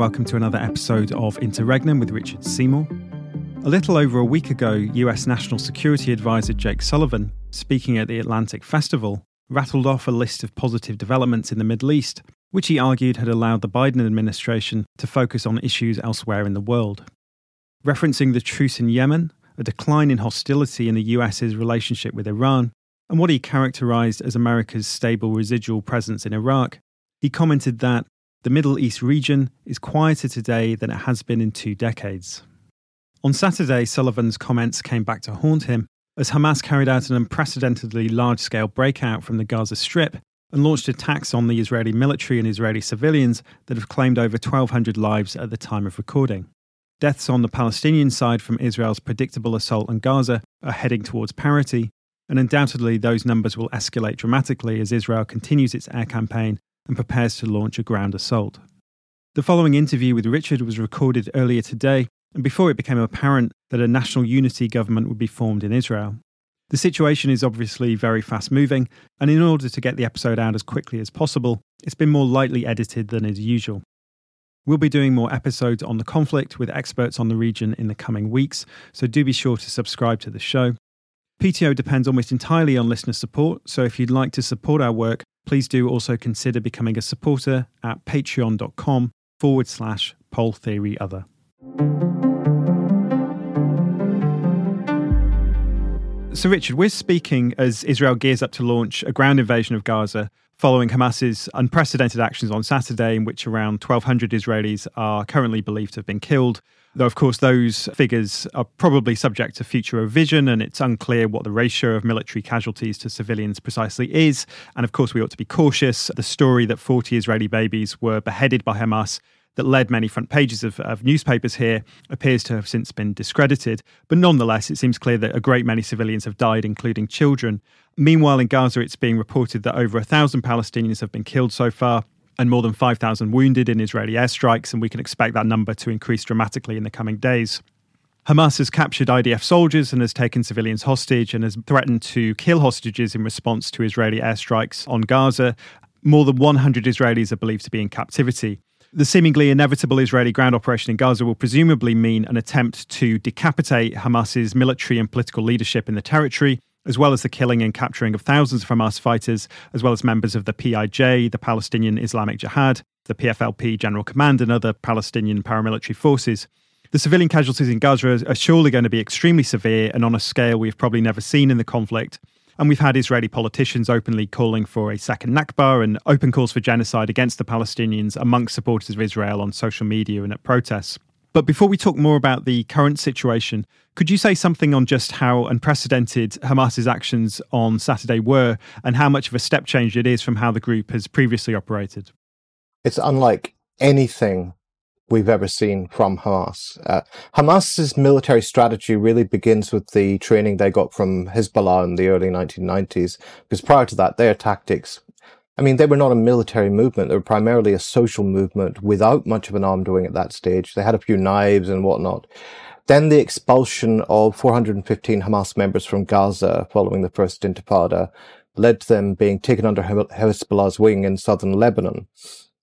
Welcome to another episode of Interregnum with Richard Seymour. A little over a week ago, US National Security Advisor Jake Sullivan, speaking at the Atlantic Festival, rattled off a list of positive developments in the Middle East, which he argued had allowed the Biden administration to focus on issues elsewhere in the world. Referencing the truce in Yemen, a decline in hostility in the US's relationship with Iran, and what he characterized as America's stable residual presence in Iraq, he commented that the Middle East region is quieter today than it has been in two decades. On Saturday, Sullivan's comments came back to haunt him as Hamas carried out an unprecedentedly large scale breakout from the Gaza Strip and launched attacks on the Israeli military and Israeli civilians that have claimed over 1,200 lives at the time of recording. Deaths on the Palestinian side from Israel's predictable assault on Gaza are heading towards parity, and undoubtedly those numbers will escalate dramatically as Israel continues its air campaign and prepares to launch a ground assault. The following interview with Richard was recorded earlier today, and before it became apparent that a national unity government would be formed in Israel. The situation is obviously very fast moving, and in order to get the episode out as quickly as possible, it's been more lightly edited than is usual. We'll be doing more episodes on the conflict with experts on the region in the coming weeks, so do be sure to subscribe to the show. PTO depends almost entirely on listener support, so if you'd like to support our work, please do also consider becoming a supporter at patreon.com forward slash pole theory other. So, Richard, we're speaking as Israel gears up to launch a ground invasion of Gaza following Hamas's unprecedented actions on Saturday, in which around 1,200 Israelis are currently believed to have been killed. Though, of course, those figures are probably subject to future revision, and it's unclear what the ratio of military casualties to civilians precisely is. And of course, we ought to be cautious. The story that 40 Israeli babies were beheaded by Hamas that led many front pages of, of, newspapers here appears to have since been discredited. But nonetheless, it seems clear that a great many civilians have died, including children. Meanwhile, in Gaza, it's being reported that over a thousand Palestinians have been killed so far and more than 5,000 wounded in Israeli airstrikes, and we can expect that number to increase dramatically in the coming days. Hamas has captured IDF soldiers and has taken civilians hostage and has threatened to kill hostages in response to Israeli airstrikes on Gaza. More than 100 Israelis are believed to be in captivity. The seemingly inevitable Israeli ground operation in Gaza will presumably mean an attempt to decapitate Hamas's military and political leadership in the territory as well as the killing and capturing of thousands of Hamas fighters, as well as members of the PIJ, the Palestinian Islamic Jihad, the PFLP General Command, and other Palestinian paramilitary forces. The civilian casualties in Gaza are surely going to be extremely severe and on a scale we've probably never seen in the conflict. And we've had Israeli politicians openly calling for a second Nakba and open calls for genocide against the Palestinians amongst supporters of Israel on social media and at protests. But before we talk more about the current situation, could you say something on just how unprecedented Hamas's actions on Saturday were and how much of a step change it is from how the group has previously operated? It's unlike anything we've ever seen from Hamas. Uh, Hamas's military strategy really begins with the training they got from Hezbollah in the early 1990s, because prior to that, their tactics I mean, they were not a military movement. They were primarily a social movement without much of an arm doing at that stage. They had a few knives and whatnot. Then the expulsion of 415 Hamas members from Gaza following the first intifada led to them being taken under Hezbollah's wing in southern Lebanon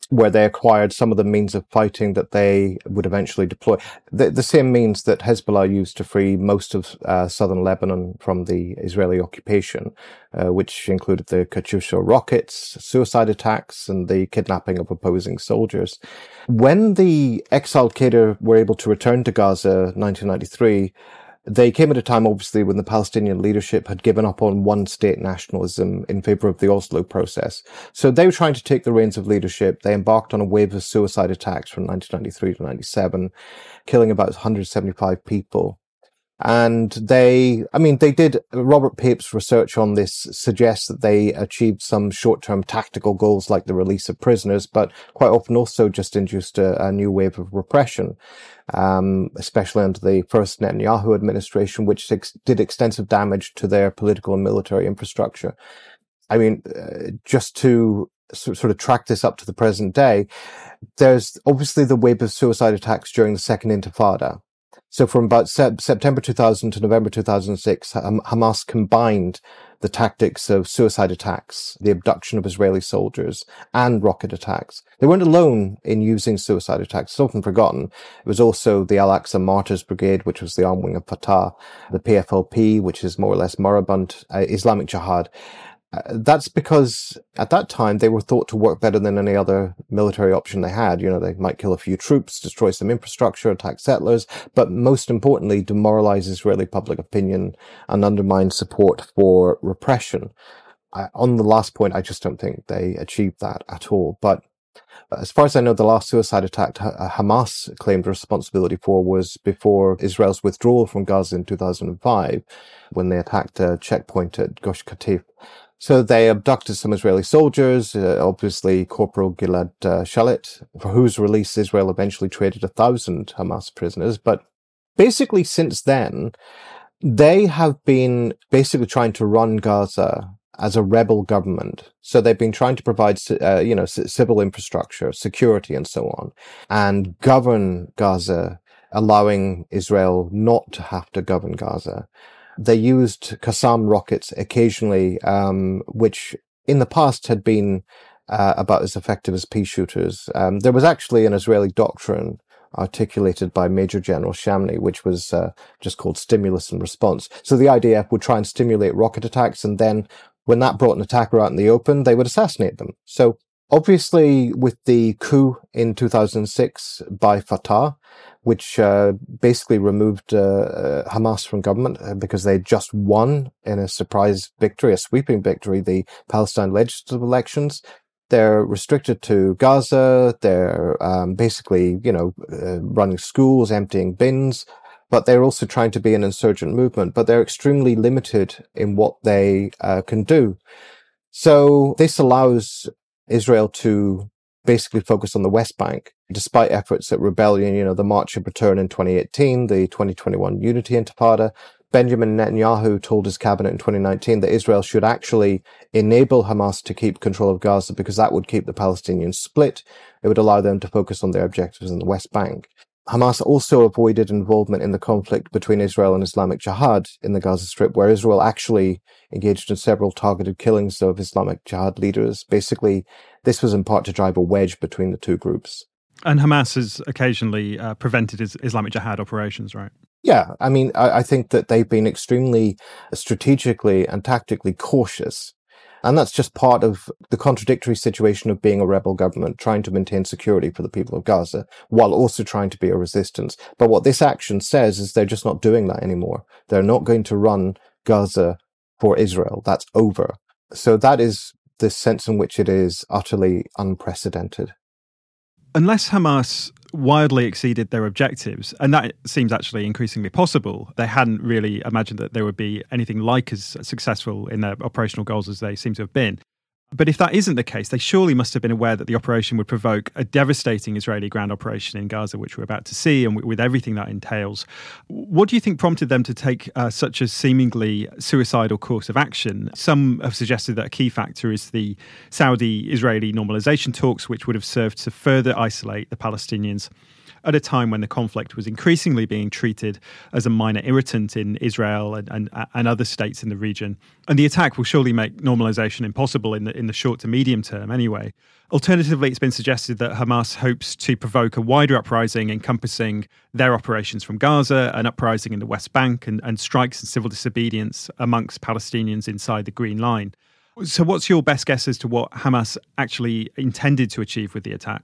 where they acquired some of the means of fighting that they would eventually deploy. The, the same means that Hezbollah used to free most of uh, southern Lebanon from the Israeli occupation, uh, which included the Katyusha rockets, suicide attacks, and the kidnapping of opposing soldiers. When the exiled Quetta were able to return to Gaza 1993, they came at a time, obviously, when the Palestinian leadership had given up on one state nationalism in favor of the Oslo process. So they were trying to take the reins of leadership. They embarked on a wave of suicide attacks from 1993 to 97, killing about 175 people. And they, I mean, they did, Robert Pape's research on this suggests that they achieved some short-term tactical goals like the release of prisoners, but quite often also just induced a, a new wave of repression, um, especially under the first Netanyahu administration, which ex- did extensive damage to their political and military infrastructure. I mean, uh, just to sort of track this up to the present day, there's obviously the wave of suicide attacks during the second intifada So from about se- September 2000 to November 2006, Hamas combined the tactics of suicide attacks, the abduction of Israeli soldiers, and rocket attacks. They weren't alone in using suicide attacks. It's often forgotten. It was also the Al Aqsa Martyrs Brigade, which was the arm wing of Fatah, the PFLP, which is more or less moribund, uh, Islamic Jihad. Uh, that's because at that time they were thought to work better than any other military option they had. You know, they might kill a few troops, destroy some infrastructure, attack settlers, but most importantly, demoralize Israeli public opinion and undermine support for repression. I, on the last point, I just don't think they achieved that at all. But as far as I know, the last suicide attack uh, Hamas claimed responsibility for was before Israel's withdrawal from Gaza in 2005, when they attacked a checkpoint at Gush Katif. So they abducted some Israeli soldiers, uh, obviously Corporal Gilad uh, Shalit, for whose release Israel eventually traded a thousand Hamas prisoners. But basically, since then, they have been basically trying to run Gaza as a rebel government. So they've been trying to provide, uh, you know, civil infrastructure, security, and so on, and govern Gaza, allowing Israel not to have to govern Gaza. They used Qassam rockets occasionally, um, which in the past had been uh, about as effective as pea shooters. Um, there was actually an Israeli doctrine articulated by Major General Shamni, which was uh, just called stimulus and response. So the IDF would try and stimulate rocket attacks, and then when that brought an attacker out in the open, they would assassinate them. So obviously, with the coup in 2006 by Fatah, which uh, basically removed uh, uh, Hamas from government uh, because they just won in a surprise victory, a sweeping victory, the Palestine legislative elections. They're restricted to Gaza. They're um, basically, you know, uh, running schools, emptying bins, but they're also trying to be an insurgent movement. But they're extremely limited in what they uh, can do. So this allows Israel to basically focused on the West Bank, despite efforts at rebellion, you know, the March of Return in 2018, the 2021 Unity Intifada. Benjamin Netanyahu told his cabinet in 2019 that Israel should actually enable Hamas to keep control of Gaza because that would keep the Palestinians split. It would allow them to focus on their objectives in the West Bank. Hamas also avoided involvement in the conflict between Israel and Islamic Jihad in the Gaza Strip, where Israel actually engaged in several targeted killings of Islamic Jihad leaders. Basically, this was in part to drive a wedge between the two groups. And Hamas has occasionally uh, prevented Islamic Jihad operations, right? Yeah, I mean, I, I think that they've been extremely strategically and tactically cautious and that's just part of the contradictory situation of being a rebel government, trying to maintain security for the people of Gaza while also trying to be a resistance. But what this action says is they're just not doing that anymore. They're not going to run Gaza for Israel. That's over. So that is the sense in which it is utterly unprecedented. Unless Hamas wildly exceeded their objectives, and that seems actually increasingly possible. They hadn't really imagined that there would be anything like as successful in their operational goals as they seem to have been. But if that isn't the case, they surely must have been aware that the operation would provoke a devastating Israeli ground operation in Gaza, which we're about to see, and with everything that entails. What do you think prompted them to take uh, such a seemingly suicidal course of action? Some have suggested that a key factor is the Saudi Israeli normalization talks, which would have served to further isolate the Palestinians at a time when the conflict was increasingly being treated as a minor irritant in Israel and, and, and other states in the region. And the attack will surely make normalization impossible in the, in the short to medium term anyway. Alternatively, it's been suggested that Hamas hopes to provoke a wider uprising encompassing their operations from Gaza, an uprising in the West Bank, and, and strikes and civil disobedience amongst Palestinians inside the Green Line. So, what's your best guess as to what Hamas actually intended to achieve with the attack?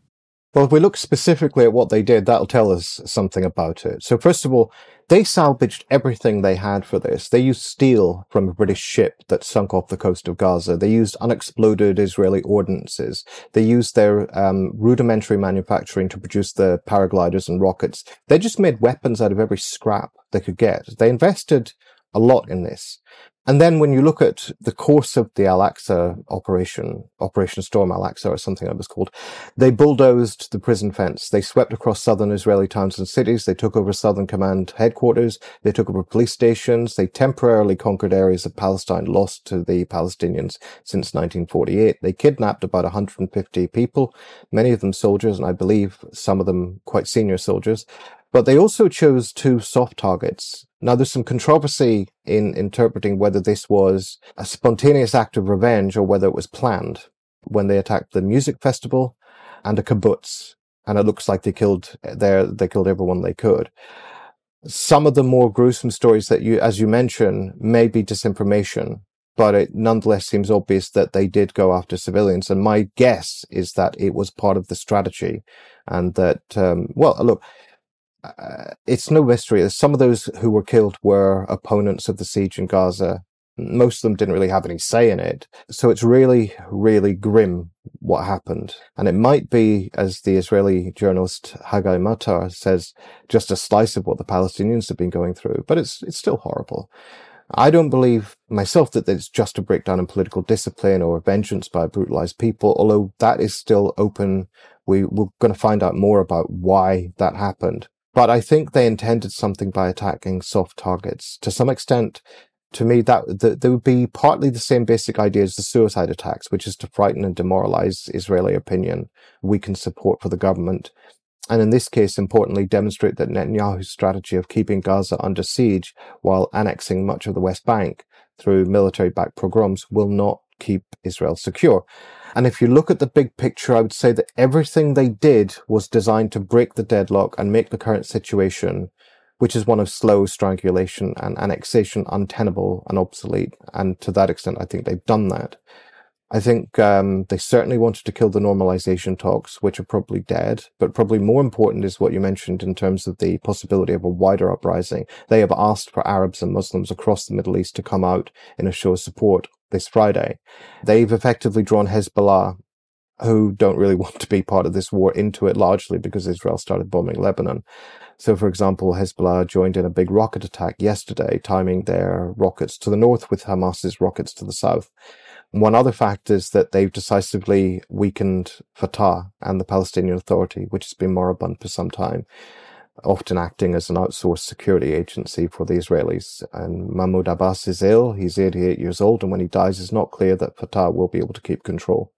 Well, if we look specifically at what they did, that'll tell us something about it. So first of all, they salvaged everything they had for this. They used steel from a British ship that sunk off the coast of Gaza. They used unexploded Israeli ordnances. They used their um, rudimentary manufacturing to produce the paragliders and rockets. They just made weapons out of every scrap they could get. They invested a lot in this. And then when you look at the course of the Al-Aqsa operation, Operation Storm Al-Aqsa or something it was called, they bulldozed the prison fence. They swept across southern Israeli towns and cities. They took over Southern Command headquarters. They took over police stations. They temporarily conquered areas of Palestine lost to the Palestinians since 1948. They kidnapped about 150 people, many of them soldiers, and I believe some of them quite senior soldiers. But they also chose two soft targets. Now, there's some controversy in interpreting whether this was a spontaneous act of revenge or whether it was planned when they attacked the music festival and a kibbutz. And it looks like they killed there, they killed everyone they could. Some of the more gruesome stories that you, as you mentioned, may be disinformation but it nonetheless seems obvious that they did go after civilians. And my guess is that it was part of the strategy and that, um, well, look, uh, it's no mystery. Some of those who were killed were opponents of the siege in Gaza. Most of them didn't really have any say in it. So it's really, really grim what happened. And it might be, as the Israeli journalist Haggai Matar says, just a slice of what the Palestinians have been going through. But it's, it's still horrible. I don't believe myself that it's just a breakdown in political discipline or vengeance by brutalized people, although that is still open. We, we're going to find out more about why that happened. But I think they intended something by attacking soft targets. To some extent, to me, that, that there would be partly the same basic idea as the suicide attacks, which is to frighten and demoralize Israeli opinion, weaken support for the government, and in this case, importantly, demonstrate that Netanyahu's strategy of keeping Gaza under siege while annexing much of the West Bank through military backed pogroms will not keep Israel secure. And if you look at the big picture, I would say that everything they did was designed to break the deadlock and make the current situation, which is one of slow strangulation and annexation, untenable and obsolete. And to that extent, I think they've done that. I think um, they certainly wanted to kill the normalization talks, which are probably dead. But probably more important is what you mentioned in terms of the possibility of a wider uprising. They have asked for Arabs and Muslims across the Middle East to come out in a show of support this Friday. They've effectively drawn Hezbollah, who don't really want to be part of this war, into it largely because Israel started bombing Lebanon. So, for example, Hezbollah joined in a big rocket attack yesterday, timing their rockets to the north with Hamas's rockets to the south. One other fact is that they've decisively weakened Fatah and the Palestinian Authority, which has been moribund for some time, often acting as an outsourced security agency for the Israelis. And Mahmoud Abbas is ill. He's 88 years old. And when he dies, it's not clear that Fatah will be able to keep control.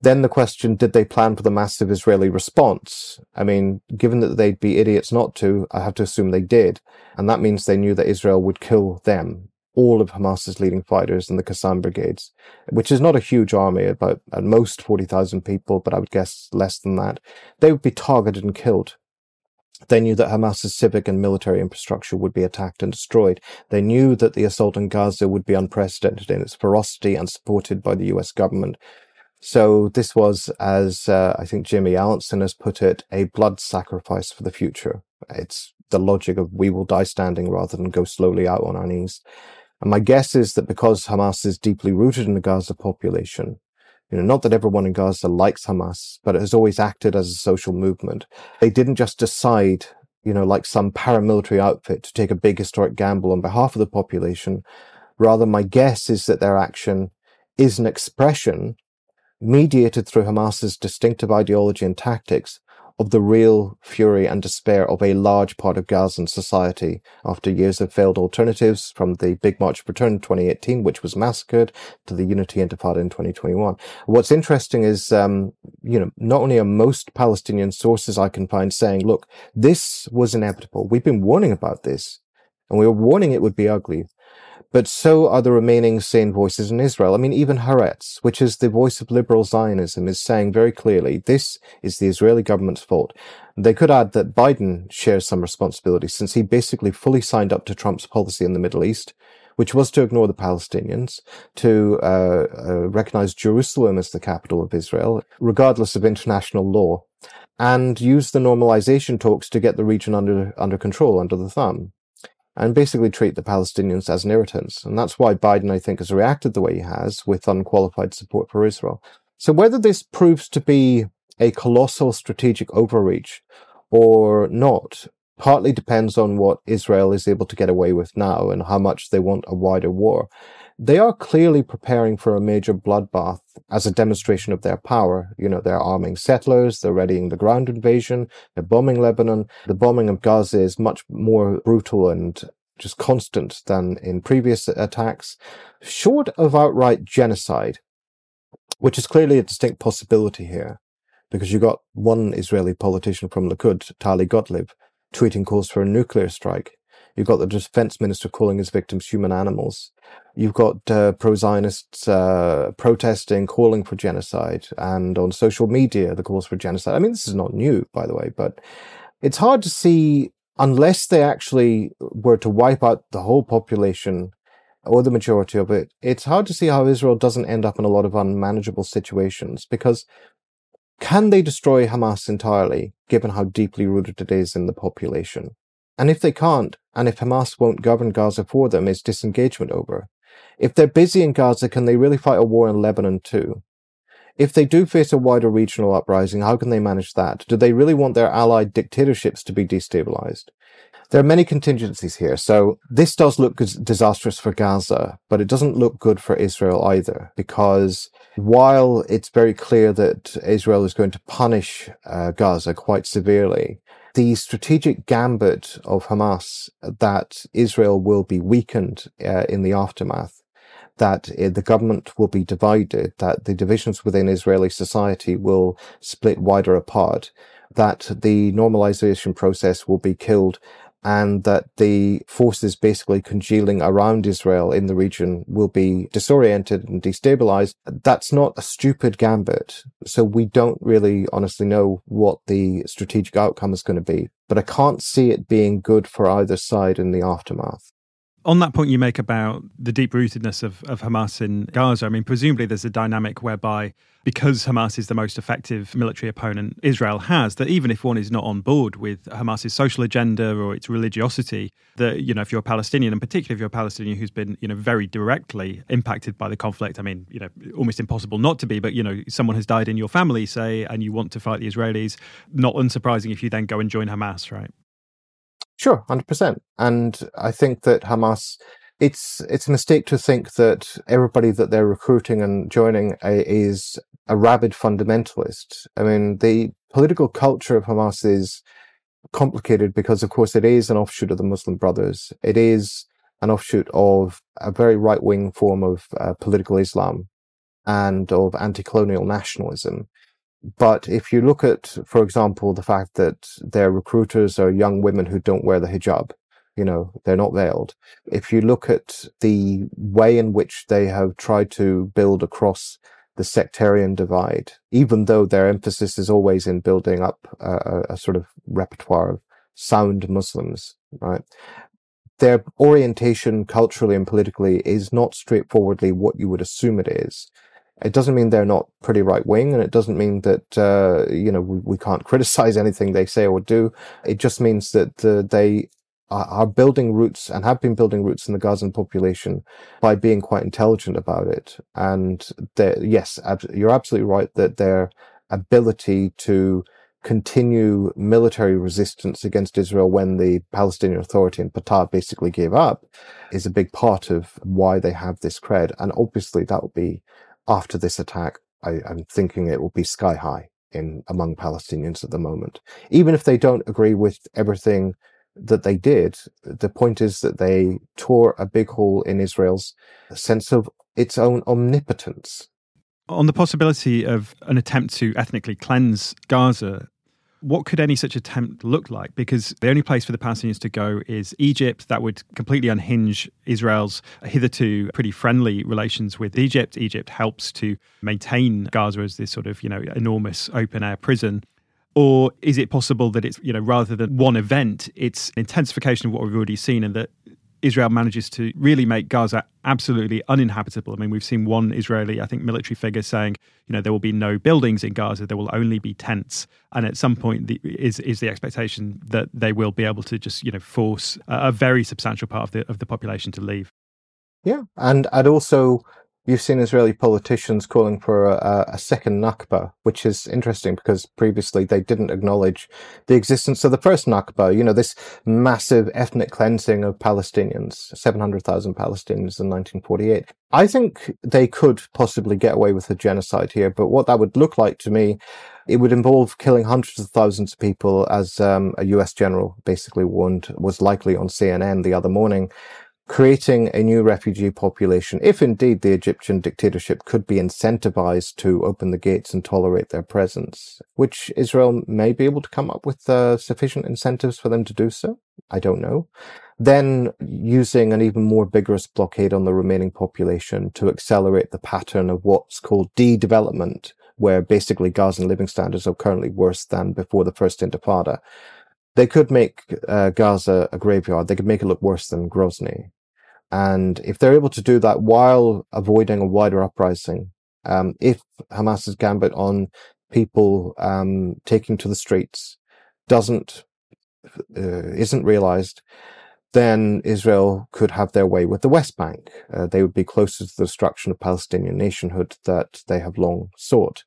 Then the question, did they plan for the massive Israeli response? I mean, given that they'd be idiots not to, I have to assume they did. And that means they knew that Israel would kill them all of Hamas's leading fighters in the Qassam brigades, which is not a huge army, about at most 40,000 people, but I would guess less than that. They would be targeted and killed. They knew that Hamas's civic and military infrastructure would be attacked and destroyed. They knew that the assault on Gaza would be unprecedented in its ferocity and supported by the US government. So this was, as uh, I think Jamie Allinson has put it, a blood sacrifice for the future. It's the logic of we will die standing rather than go slowly out on our knees. And my guess is that because Hamas is deeply rooted in the Gaza population, you know, not that everyone in Gaza likes Hamas, but it has always acted as a social movement. They didn't just decide, you know, like some paramilitary outfit to take a big historic gamble on behalf of the population. Rather, my guess is that their action is an expression mediated through Hamas's distinctive ideology and tactics of the real fury and despair of a large part of Gazan society after years of failed alternatives from the Big March of Return in 2018, which was massacred, to the Unity Intifada in 2021. What's interesting is, um, you know, not only are most Palestinian sources I can find saying, look, this was inevitable. We've been warning about this and we were warning it would be ugly but so are the remaining sane voices in Israel. I mean, even Haaretz, which is the voice of liberal Zionism, is saying very clearly this is the Israeli government's fault. They could add that Biden shares some responsibility since he basically fully signed up to Trump's policy in the Middle East, which was to ignore the Palestinians, to uh, uh, recognize Jerusalem as the capital of Israel, regardless of international law, and use the normalization talks to get the region under under control, under the thumb and basically treat the Palestinians as an irritant. And that's why Biden, I think, has reacted the way he has with unqualified support for Israel. So whether this proves to be a colossal strategic overreach or not partly depends on what Israel is able to get away with now and how much they want a wider war. They are clearly preparing for a major bloodbath as a demonstration of their power. You know, they're arming settlers, they're readying the ground invasion, they're bombing Lebanon. The bombing of Gaza is much more brutal and just constant than in previous attacks, short of outright genocide, which is clearly a distinct possibility here, because you got one Israeli politician from Likud, Tali Gotliv, tweeting calls for a nuclear strike. You've got the defense minister calling his victims human animals. You've got uh, pro Zionists uh, protesting, calling for genocide, and on social media, the calls for genocide. I mean, this is not new, by the way, but it's hard to see unless they actually were to wipe out the whole population or the majority of it, it's hard to see how Israel doesn't end up in a lot of unmanageable situations because can they destroy Hamas entirely, given how deeply rooted it is in the population? And if they can't, and if Hamas won't govern Gaza for them, is disengagement over? If they're busy in Gaza, can they really fight a war in Lebanon too? If they do face a wider regional uprising, how can they manage that? Do they really want their allied dictatorships to be destabilized? There are many contingencies here. So this does look disastrous for Gaza, but it doesn't look good for Israel either, because while it's very clear that Israel is going to punish uh, Gaza quite severely, the strategic gambit of Hamas that Israel will be weakened uh, in the aftermath that uh, the government will be divided, that the divisions within Israeli society will split wider apart, that the normalization process will be killed, and that the forces basically congealing around Israel in the region will be disoriented and destabilized. That's not a stupid gambit. So we don't really honestly know what the strategic outcome is going to be, but I can't see it being good for either side in the aftermath on that point you make about the deep rootedness of, of Hamas in Gaza, I mean, presumably there's a dynamic whereby because Hamas is the most effective military opponent Israel has, that even if one is not on board with Hamas's social agenda or its religiosity, that, you know, if you're a Palestinian, and particularly if you're a Palestinian who's been, you know, very directly impacted by the conflict, I mean, you know, almost impossible not to be, but, you know, someone has died in your family, say, and you want to fight the Israelis, not unsurprising if you then go and join Hamas, right? Sure, hundred percent. And I think that Hamas, it's it's a mistake to think that everybody that they're recruiting and joining is a rabid fundamentalist. I mean, the political culture of Hamas is complicated because, of course, it is an offshoot of the Muslim Brothers. It is an offshoot of a very right wing form of uh, political Islam and of anti colonial nationalism. But if you look at, for example, the fact that their recruiters are young women who don't wear the hijab, you know, they're not veiled. If you look at the way in which they have tried to build across the sectarian divide, even though their emphasis is always in building up a, a sort of repertoire of sound Muslims, right? Their orientation culturally and politically is not straightforwardly what you would assume it is. It doesn't mean they're not pretty right wing, and it doesn't mean that uh, you know we, we, can't criticize anything they say or do. It just means that uh, they are, building roots and have been building roots in the Gazan population by being quite intelligent about it. And yes, ab- you're absolutely right that their ability to continue military resistance against Israel when the Palestinian Authority and Fatah basically gave up is a big part of why they have this cred. And obviously that will be after this attack, I, am thinking it will be sky high in among Palestinians at the moment. Even if they don't agree with everything that they did, the point is that they tore a big hole in Israel's sense of its own omnipotence. On the possibility of an attempt to ethnically cleanse Gaza, what could any such attempt look like? Because the only place for the Palestinians to go is Egypt. That would completely unhinge Israel's hitherto pretty friendly relations with Egypt. Egypt helps to maintain Gaza as this sort of, you know, enormous open air prison. Or is it possible that it's, you know, rather than one event, it's an intensification of what we've already seen and that Israel manages to really make Gaza absolutely uninhabitable. I mean, we've seen one Israeli, I think, military figure saying, you know, there will be no buildings in Gaza, there will only be tents. And at some point, the, is is the expectation that they will be able to just, you know, force a, a very substantial part of the of the population to leave. Yeah, and I'd also You've seen Israeli politicians calling for a, a, second Nakba, which is interesting because previously they didn't acknowledge the existence of the first Nakba, you know, this massive ethnic cleansing of Palestinians, 700,000 Palestinians in 1948. I think they could possibly get away with a genocide here, but what that would look like to me, it would involve killing hundreds of thousands of people, as um, a US general basically warned was likely on CNN the other morning creating a new refugee population, if indeed the Egyptian dictatorship could be incentivized to open the gates and tolerate their presence, which Israel may be able to come up with uh, sufficient incentives for them to do so. I don't know. Then using an even more vigorous blockade on the remaining population to accelerate the pattern of what's called de-development, where basically Gazan living standards are currently worse than before the first intifada. They could make uh, Gaza a graveyard. They could make it look worse than Grozny. And if they're able to do that while avoiding a wider uprising, um, if Hamas's gambit on people um, taking to the streets doesn't uh, isn't realized, then Israel could have their way with the West Bank. Uh, they would be closer to the destruction of Palestinian nationhood that they have long sought.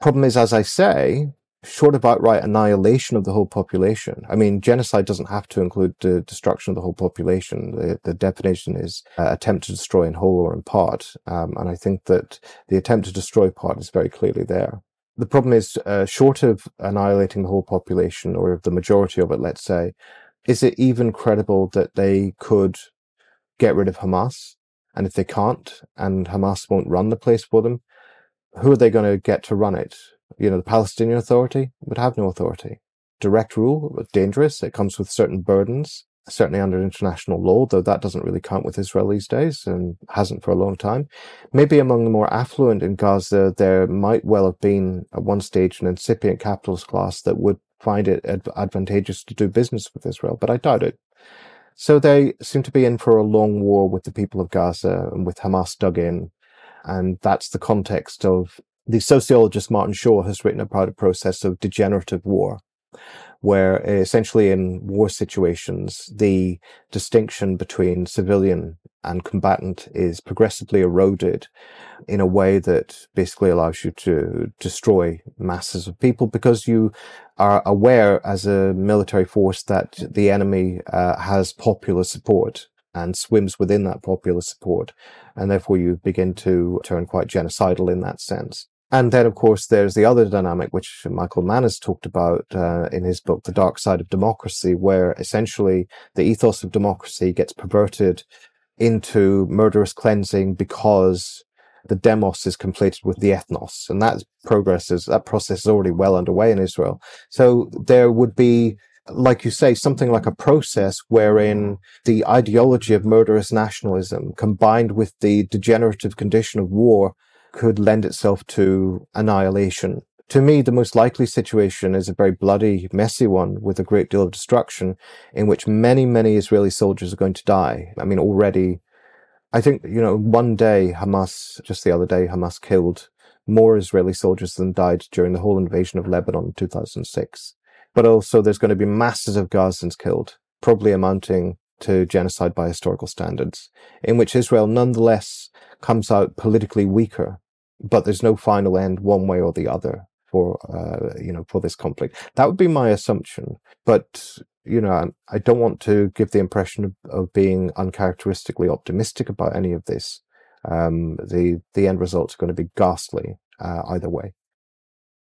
Problem is, as I say, short of outright annihilation of the whole population. I mean, genocide doesn't have to include the destruction of the whole population. The, the definition is uh, attempt to destroy in whole or in part. Um, and I think that the attempt to destroy part is very clearly there. The problem is, uh, short of annihilating the whole population or the majority of it, let's say, is it even credible that they could get rid of Hamas? And if they can't, and Hamas won't run the place for them, who are they going to get to run it? You know, the Palestinian Authority would have no authority. Direct rule, dangerous. It comes with certain burdens, certainly under international law, though that doesn't really count with Israel these days and hasn't for a long time. Maybe among the more affluent in Gaza, there might well have been at one stage an incipient capitalist class that would find it advantageous to do business with Israel, but I doubt it. So they seem to be in for a long war with the people of Gaza and with Hamas dug in. And that's the context of the sociologist Martin Shaw has written about a process of degenerative war, where essentially in war situations, the distinction between civilian and combatant is progressively eroded in a way that basically allows you to destroy masses of people because you are aware as a military force that the enemy uh, has popular support and swims within that popular support. And therefore you begin to turn quite genocidal in that sense. And then, of course, there's the other dynamic, which Michael Mann has talked about uh, in his book, The Dark Side of Democracy, where essentially the ethos of democracy gets perverted into murderous cleansing because the demos is completed with the ethnos. And that progress is, that process is already well underway in Israel. So there would be like you say, something like a process wherein the ideology of murderous nationalism combined with the degenerative condition of war could lend itself to annihilation. To me, the most likely situation is a very bloody, messy one with a great deal of destruction in which many, many Israeli soldiers are going to die. I mean, already, I think, you know, one day Hamas, just the other day, Hamas killed more Israeli soldiers than died during the whole invasion of Lebanon in 2006. But also there's going to be masses of Gazans killed, probably amounting to genocide by historical standards, in which Israel nonetheless comes out politically weaker but there's no final end one way or the other for uh, you know for this conflict. That would be my assumption, but you know I don't want to give the impression of, of being uncharacteristically optimistic about any of this. Um, the the end results are going to be ghastly uh, either way.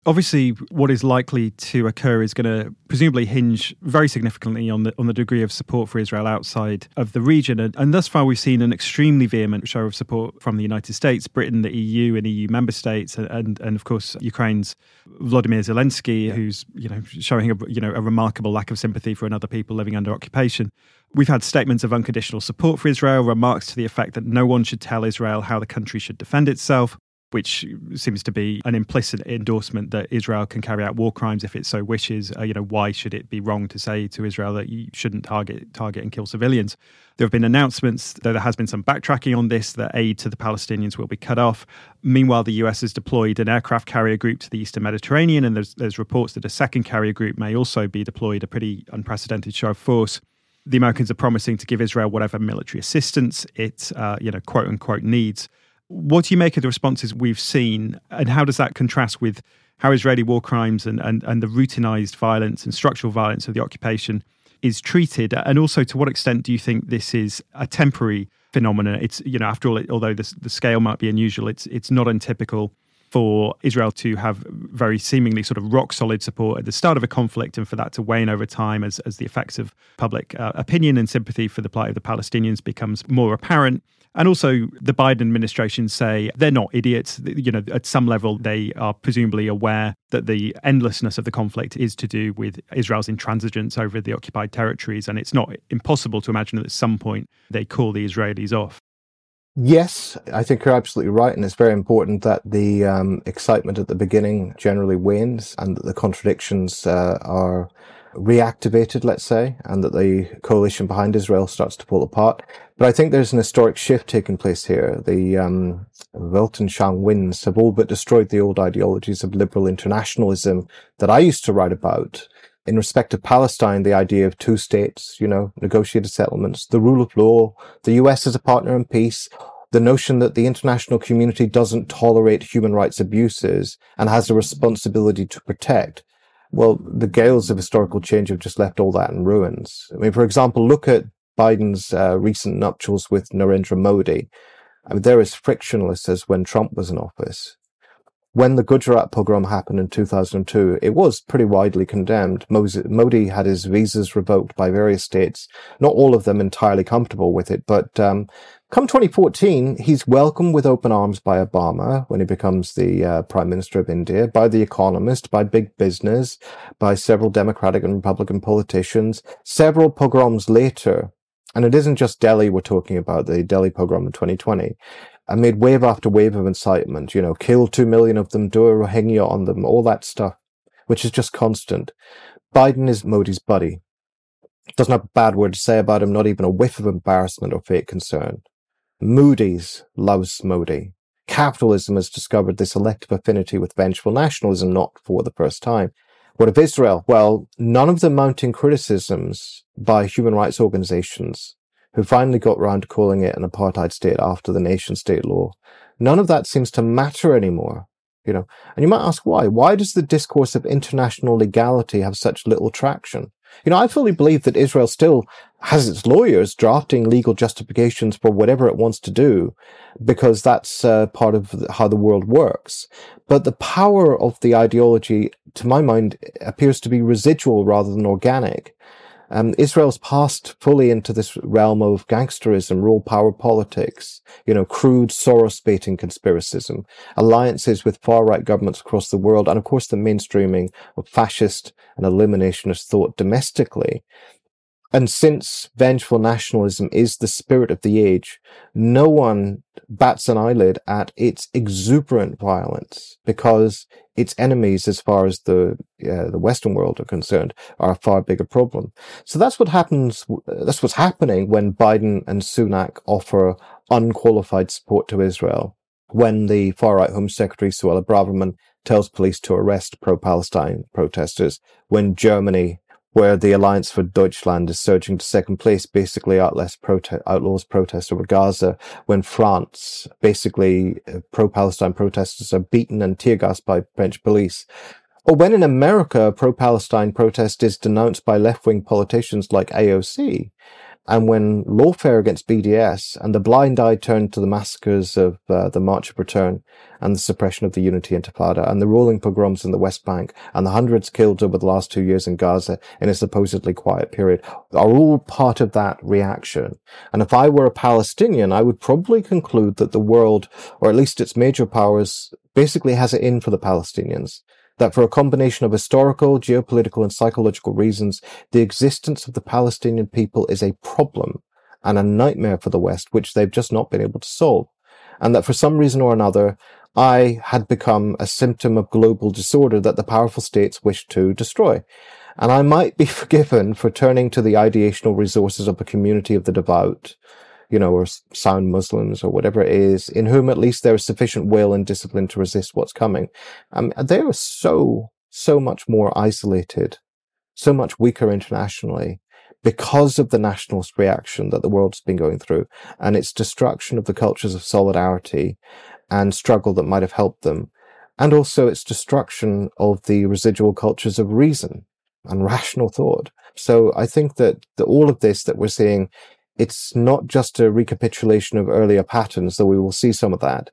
Obviously, what is likely to occur is going to presumably hinge very significantly on the on the degree of support for Israel outside of the region. And, and thus far, we've seen an extremely vehement show of support from the United States, Britain, the EU, and EU member states, and and, and of course Ukraine's Vladimir Zelensky, who's you know showing a you know a remarkable lack of sympathy for another people living under occupation. We've had statements of unconditional support for Israel, remarks to the effect that no one should tell Israel how the country should defend itself which seems to be an implicit endorsement that Israel can carry out war crimes if it so wishes. Uh, you know, why should it be wrong to say to Israel that you shouldn't target target and kill civilians? There have been announcements, though there has been some backtracking on this, that aid to the Palestinians will be cut off. Meanwhile, the US has deployed an aircraft carrier group to the eastern Mediterranean, and there's, there's reports that a second carrier group may also be deployed, a pretty unprecedented show of force the Americans are promising to give Israel whatever military assistance it, uh, you know, quote unquote needs. What do you make of the responses we've seen, and how does that contrast with how Israeli war crimes and, and, and the routinized violence and structural violence of the occupation is treated? And also, to what extent do you think this is a temporary phenomenon? It's, you know, after all, although the, the scale might be unusual, it's, it's not untypical for Israel to have very seemingly sort of rock solid support at the start of a conflict and for that to wane over time as, as the effects of public uh, opinion and sympathy for the plight of the Palestinians becomes more apparent. And also, the Biden administration say they're not idiots. You know, at some level, they are presumably aware that the endlessness of the conflict is to do with Israel's intransigence over the occupied territories. And it's not impossible to imagine that at some point they call the Israelis off. Yes, I think you're absolutely right. And it's very important that the um, excitement at the beginning generally wanes and that the contradictions uh, are reactivated, let's say, and that the coalition behind Israel starts to pull apart. But I think there's an historic shift taking place here. The um, Weltanschauung winds have all but destroyed the old ideologies of liberal internationalism that I used to write about. In respect of Palestine, the idea of two states, you know, negotiated settlements, the rule of law, the US as a partner in peace, the notion that the international community doesn't tolerate human rights abuses and has a responsibility to protect well, the gales of historical change have just left all that in ruins. I mean, for example, look at Biden's uh, recent nuptials with Narendra Modi. I mean, they're as frictionless as when Trump was in office. When the Gujarat pogrom happened in 2002, it was pretty widely condemned. Modi had his visas revoked by various states, not all of them entirely comfortable with it, but um, Come 2014, he's welcomed with open arms by Obama when he becomes the uh, Prime Minister of India, by The Economist, by big business, by several Democratic and Republican politicians. Several pogroms later, and it isn't just Delhi we're talking about, the Delhi pogrom in 2020, amid wave after wave of incitement, you know, kill two million of them, do a Rohingya on them, all that stuff, which is just constant. Biden is Modi's buddy. Doesn't have a bad word to say about him, not even a whiff of embarrassment or fake concern. Moody's loves Modi. Capitalism has discovered this elective affinity with vengeful nationalism, not for the first time. What of Israel? Well, none of the mounting criticisms by human rights organizations who finally got round to calling it an apartheid state after the nation state law, none of that seems to matter anymore. You know, and you might ask why. Why does the discourse of international legality have such little traction? You know, I fully believe that Israel still has its lawyers drafting legal justifications for whatever it wants to do, because that's uh, part of how the world works. But the power of the ideology, to my mind, appears to be residual rather than organic. Um, Israel's passed fully into this realm of gangsterism, raw power politics, you know, crude Soros baiting conspiracism, alliances with far right governments across the world, and of course the mainstreaming of fascist and eliminationist thought domestically. And since vengeful nationalism is the spirit of the age, no one bats an eyelid at its exuberant violence because its enemies, as far as the uh, the Western world are concerned, are a far bigger problem. So that's what happens. That's what's happening when Biden and Sunak offer unqualified support to Israel. When the far right Home Secretary Suella Braverman tells police to arrest pro-Palestine protesters, when Germany where the Alliance for Deutschland is surging to second place, basically outlaws, prote- outlaws protests over Gaza, when France, basically uh, pro-Palestine protesters are beaten and tear gassed by French police. Or when in America, a pro-Palestine protest is denounced by left-wing politicians like AOC, and when lawfare against BDS and the blind eye turned to the massacres of uh, the March of Return and the suppression of the Unity Intifada and the rolling pogroms in the West Bank and the hundreds killed over the last two years in Gaza in a supposedly quiet period are all part of that reaction. And if I were a Palestinian, I would probably conclude that the world, or at least its major powers, basically has it in for the Palestinians that for a combination of historical, geopolitical, and psychological reasons, the existence of the Palestinian people is a problem and a nightmare for the West, which they've just not been able to solve. And that for some reason or another, I had become a symptom of global disorder that the powerful states wished to destroy. And I might be forgiven for turning to the ideational resources of a community of the devout you know, or sound Muslims or whatever it is, in whom at least there is sufficient will and discipline to resist what's coming. Um, they are so, so much more isolated, so much weaker internationally because of the nationalist reaction that the world's been going through and its destruction of the cultures of solidarity and struggle that might have helped them. And also its destruction of the residual cultures of reason and rational thought. So I think that the, all of this that we're seeing it's not just a recapitulation of earlier patterns, though we will see some of that.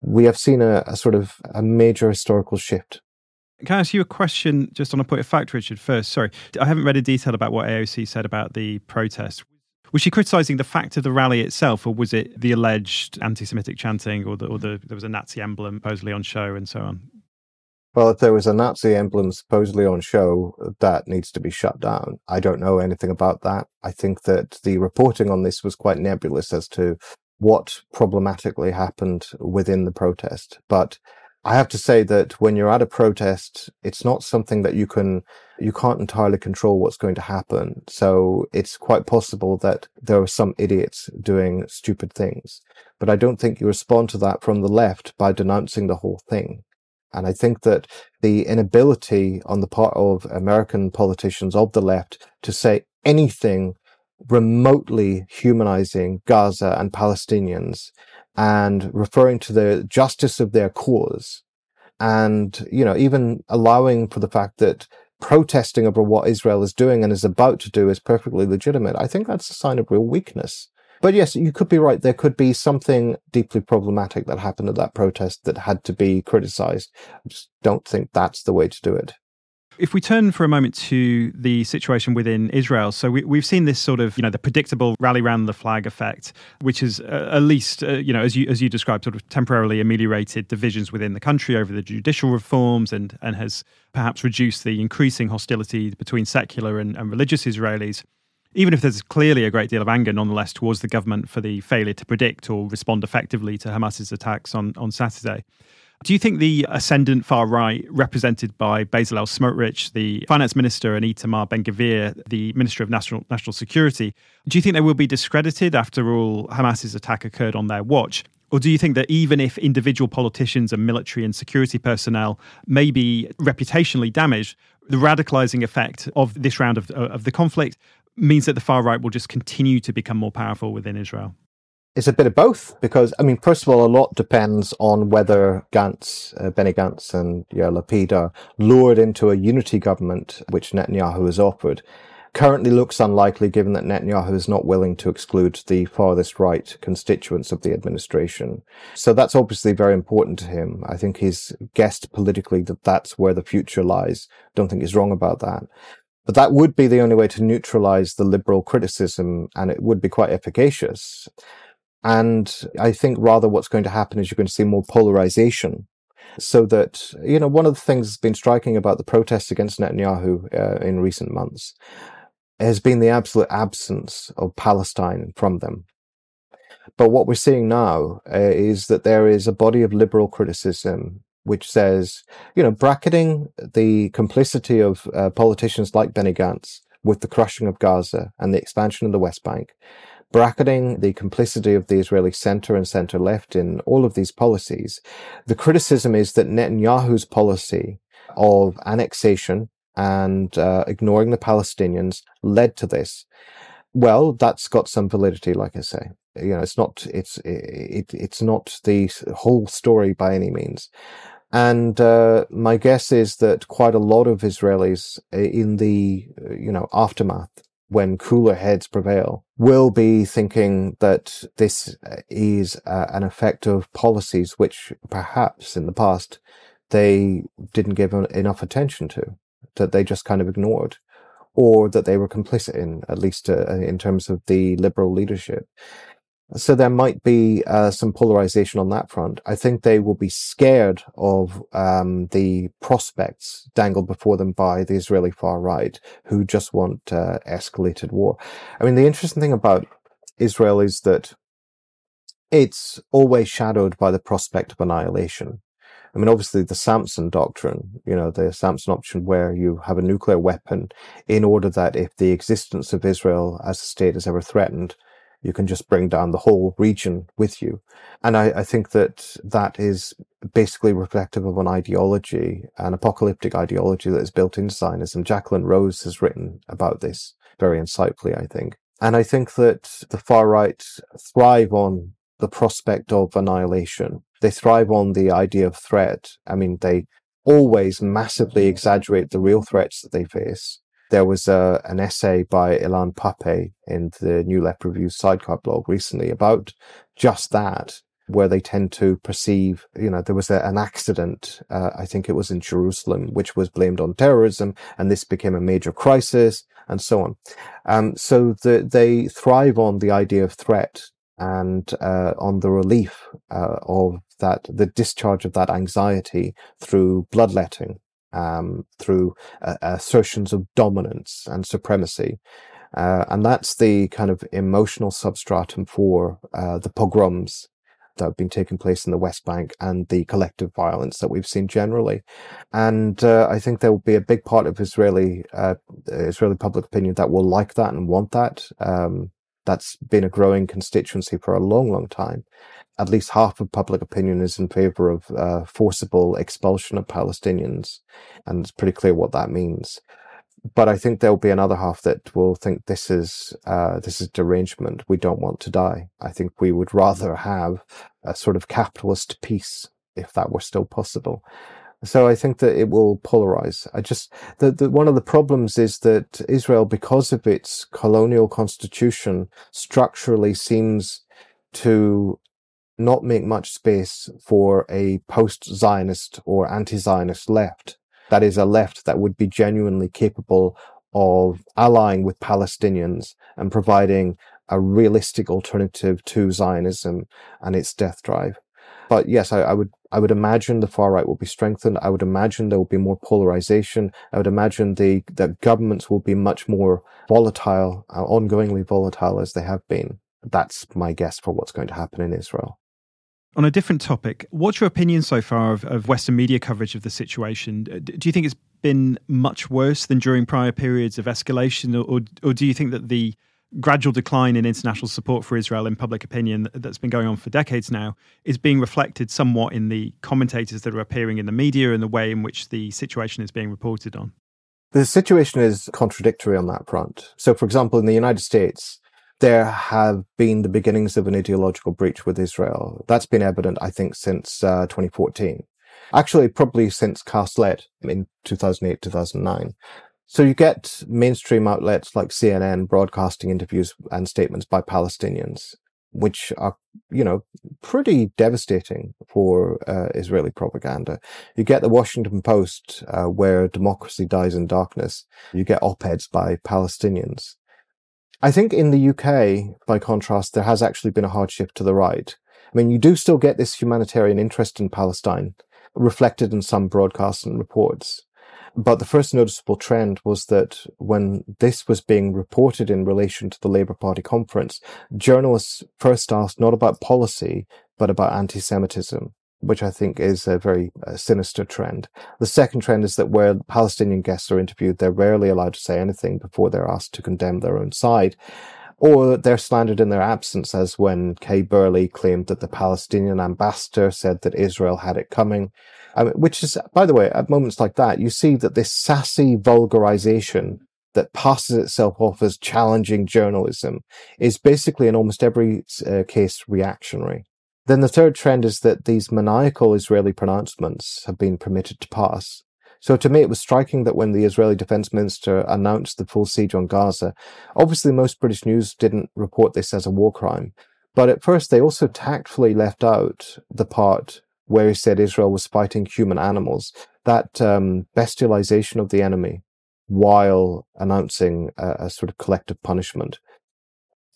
we have seen a, a sort of a major historical shift. Can I ask you a question just on a point of fact, Richard? First, sorry, I haven't read in detail about what AOC said about the protest. Was she criticising the fact of the rally itself, or was it the alleged anti-Semitic chanting, or, the, or the, there was a Nazi emblem supposedly on show, and so on? Well, if there was a Nazi emblem supposedly on show, that needs to be shut down. I don't know anything about that. I think that the reporting on this was quite nebulous as to what problematically happened within the protest. But I have to say that when you're at a protest, it's not something that you can, you can't entirely control what's going to happen. So it's quite possible that there are some idiots doing stupid things. But I don't think you respond to that from the left by denouncing the whole thing. And I think that the inability on the part of American politicians of the left to say anything remotely humanizing Gaza and Palestinians and referring to the justice of their cause and, you know, even allowing for the fact that protesting over what Israel is doing and is about to do is perfectly legitimate. I think that's a sign of real weakness. But yes, you could be right. There could be something deeply problematic that happened at that protest that had to be criticized. I just don't think that's the way to do it. If we turn for a moment to the situation within Israel, so we, have seen this sort of, you know, the predictable rally round the flag effect, which is uh, at least, uh, you know, as you as you described, sort of temporarily ameliorated divisions within the country over the judicial reforms, and and has perhaps reduced the increasing hostility between secular and, and religious Israelis even if there's clearly a great deal of anger nonetheless towards the government for the failure to predict or respond effectively to Hamas's attacks on, on Saturday. Do you think the ascendant far right, represented by Bezalel Smotrich, the finance minister, and Itamar Ben Gvir, the minister of national national security, do you think they will be discredited? After all, Hamas's attack occurred on their watch. Or do you think that even if individual politicians and military and security personnel may be reputationally damaged, the radicalizing effect of this round of, of the conflict means that the far right will just continue to become more powerful within Israel? It's a bit of both because, I mean, first of all, a lot depends on whether Gantz, uh, Benny Gantz and Yair Lapid are lured into a unity government, which Netanyahu has offered. Currently looks unlikely given that Netanyahu is not willing to exclude the farthest right constituents of the administration. So that's obviously very important to him. I think he's guessed politically that that's where the future lies. Don't think he's wrong about that. But that would be the only way to neutralize the liberal criticism, and it would be quite efficacious. And I think rather what's going to happen is you're going to see more polarization. So that, you know, one of the things that's been striking about the protests against Netanyahu uh, in recent months has been the absolute absence of Palestine from them. But what we're seeing now uh, is that there is a body of liberal criticism which says, you know, bracketing the complicity of uh, politicians like Benny Gantz with the crushing of Gaza and the expansion of the West Bank, bracketing the complicity of the Israeli center and center left in all of these policies. The criticism is that Netanyahu's policy of annexation and uh, ignoring the Palestinians led to this. Well, that's got some validity, like I say. You know, it's not, it's, it, it's not the whole story by any means. And uh, my guess is that quite a lot of Israelis uh, in the uh, you know aftermath, when cooler heads prevail, will be thinking that this uh, is uh, an effect of policies which perhaps in the past they didn't give enough attention to, that they just kind of ignored, or that they were complicit in, at least uh, in terms of the liberal leadership. So there might be uh, some polarization on that front. I think they will be scared of um, the prospects dangled before them by the Israeli far right, who just want uh, escalated war. I mean, the interesting thing about Israel is that it's always shadowed by the prospect of annihilation. I mean, obviously, the Samson doctrine, you know, the Samson option where you have a nuclear weapon in order that if the existence of Israel as a state is ever threatened, you can just bring down the whole region with you. And I, I, think that that is basically reflective of an ideology, an apocalyptic ideology that is built into Zionism. Jacqueline Rose has written about this very insightfully, I think. And I think that the far right thrive on the prospect of annihilation. They thrive on the idea of threat. I mean, they always massively mm. exaggerate the real threats that they face there was a, an essay by Ilan Pappé in the New Left Review sidecar blog recently about just that. where they tend to perceive, you know, there was a, an accident, uh, I think it was in Jerusalem, which was blamed on terrorism, and this became a major crisis, and so on. Um, so the, they thrive on the idea of threat and uh, on the relief uh, of that, the discharge of that anxiety through bloodletting, um, through uh, assertions of dominance and supremacy. Uh, and that's the kind of emotional substratum for uh, the pogroms that have been taking place in the West Bank and the collective violence that we've seen generally. And uh, I think there will be a big part of Israeli uh, Israeli public opinion that will like that and want that. Um, that's been a growing constituency for a long, long time. At least half of public opinion is in favor of uh, forcible expulsion of Palestinians, and it's pretty clear what that means but I think there'll be another half that will think this is uh, this is derangement. We don't want to die. I think we would rather have a sort of capitalist peace if that were still possible. So I think that it will polarize. I just one of the problems is that Israel, because of its colonial constitution, structurally seems to not make much space for a post-Zionist or anti-Zionist left that is a left that would be genuinely capable of allying with Palestinians and providing a realistic alternative to Zionism and its death drive. But yes, I, I, would I would imagine the far right will be strengthened. I would imagine there will be more polarization. I would imagine the that governments will be much more volatile, uh, ongoingly volatile as they have been. That's my guess for what's going to happen in Israel. On a different topic, what's your opinion so far of, of Western media coverage of the situation? Do you think it's been much worse than during prior periods of escalation, or, or do you think that the gradual decline in international support for Israel in public opinion that's been going on for decades now is being reflected somewhat in the commentators that are appearing in the media and the way in which the situation is being reported on? The situation is contradictory on that front. So, for example, in the United States, there have been the beginnings of an ideological breach with Israel. That's been evident, I think, since uh, 2014. Actually, probably since Cast Lead in 2008, 2009. So you get mainstream outlets like CNN broadcasting interviews and statements by Palestinians, which are, you know, pretty devastating for uh, Israeli propaganda. You get the Washington Post, uh, where democracy dies in darkness. You get op-eds by Palestinians. I think in the UK, by contrast, there has actually been a hard shift to the right. I mean, you do still get this humanitarian interest in Palestine reflected in some broadcasts and reports. But the first noticeable trend was that when this was being reported in relation to the Labour Party conference, journalists first asked not about policy, but about anti Semitism which I think is a very uh, sinister trend. The second trend is that where Palestinian guests are interviewed, they're rarely allowed to say anything before they're asked to condemn their own side. Or they're slandered in their absence, as when Kay Burley claimed that the Palestinian ambassador said that Israel had it coming. Um, which is, by the way, at moments like that, you see that this sassy vulgarization that passes itself off as challenging journalism is basically in almost every uh, case reactionary. Then the third trend is that these maniacal Israeli pronouncements have been permitted to pass. So to me, it was striking that when the Israeli defense minister announced the full siege on Gaza, obviously most British news didn't report this as a war crime. But at first, they also tactfully left out the part where he said Israel was fighting human animals, that um, bestialization of the enemy while announcing a, a sort of collective punishment.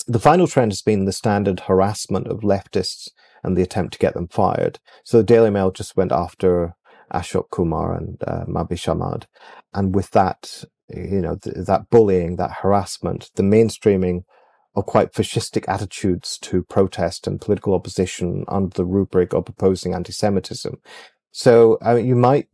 The final trend has been the standard harassment of leftists and the attempt to get them fired. So the Daily Mail just went after Ashok Kumar and uh, Mahvish Ahmad. And with that, you know, th- that bullying, that harassment, the mainstreaming of quite fascistic attitudes to protest and political opposition under the rubric of opposing anti-Semitism. So you might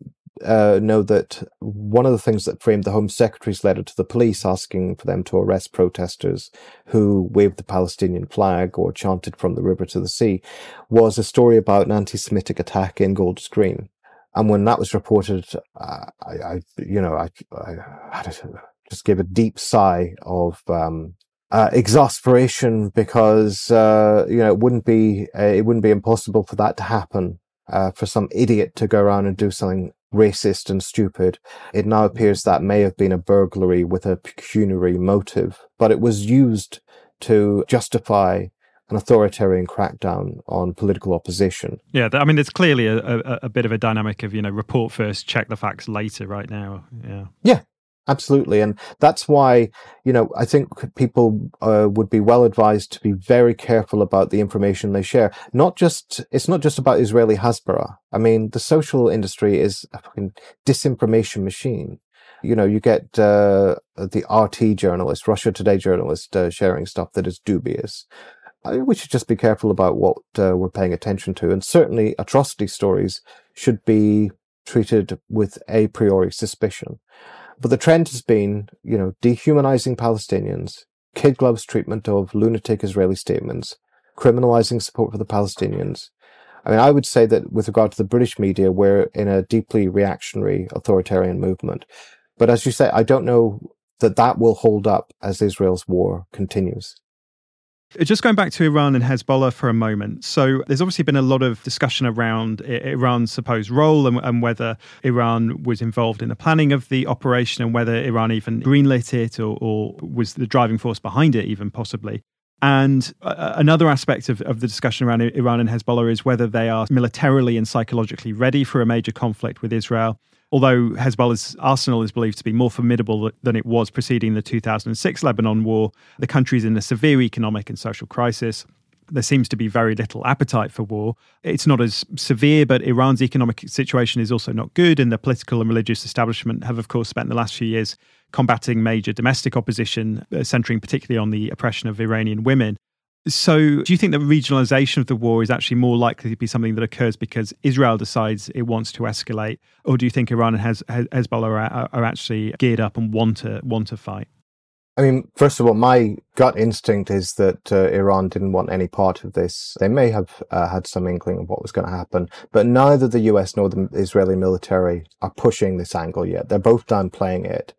uh, know that one of the things that framed the Home Secretary's letter to the police asking for them to arrest protesters who waved the Palestinian flag or chanted from the river to the sea was a story about an anti-Semitic attack in Golders Green. And when that was reported, uh, I, I, you know, I, I just gave a deep sigh of um, uh, exasperation because uh, you know it wouldn't be uh, it wouldn't be impossible for that to happen uh, for some idiot to go around and do something racist and stupid. It now appears that may have been a burglary with a pecuniary motive, but it was used to justify an authoritarian crackdown on political opposition. Yeah, I mean, there's clearly a, a, a, bit of a dynamic of you know report first, check the facts later. Right now, yeah, yeah, absolutely, and that's why you know I think people uh, would be well advised to be very careful about the information they share. Not just it's not just about Israeli Hasbara. I mean, the social industry is a fucking disinformation machine you know, you get uh, the RT journalist, Russia Today journalist, uh, sharing stuff that is dubious. I we should just be careful about what uh, we're paying attention to. And certainly atrocity stories should be treated with a priori suspicion. But the trend has been, you know, dehumanizing Palestinians, kid gloves treatment of lunatic Israeli statements, criminalizing support for the Palestinians. I mean, I would say that with regard to the British media, we're in a deeply reactionary authoritarian movement. But as you say, I don't know that that will hold up as Israel's war continues. Just going back to Iran and Hezbollah for a moment. So, there's obviously been a lot of discussion around Iran's supposed role and, and, whether Iran was involved in the planning of the operation and whether Iran even greenlit it or, or was the driving force behind it, even possibly. And uh, another aspect of, of the discussion around Iran and Hezbollah is whether they are militarily and psychologically ready for a major conflict with Israel although Hezbollah's arsenal is believed to be more formidable than it was preceding the 2006 Lebanon war, the country is in a severe economic and social crisis. There seems to be very little appetite for war. It's not as severe, but Iran's economic situation is also not good. And the political and religious establishment have, of course, spent the last few years combating major domestic opposition, uh, centering particularly on the oppression of Iranian women. So, do you think that regionalization of the war is actually more likely to be something that occurs because Israel decides it wants to escalate, or do you think Iran and Hez- Hezbollah are, are actually geared up and want to want to fight? I mean, first of all, my gut instinct is that uh, Iran didn't want any part of this. They may have uh, had some inkling of what was going to happen, but neither the US nor the Israeli military are pushing this angle yet. They're both downplaying it.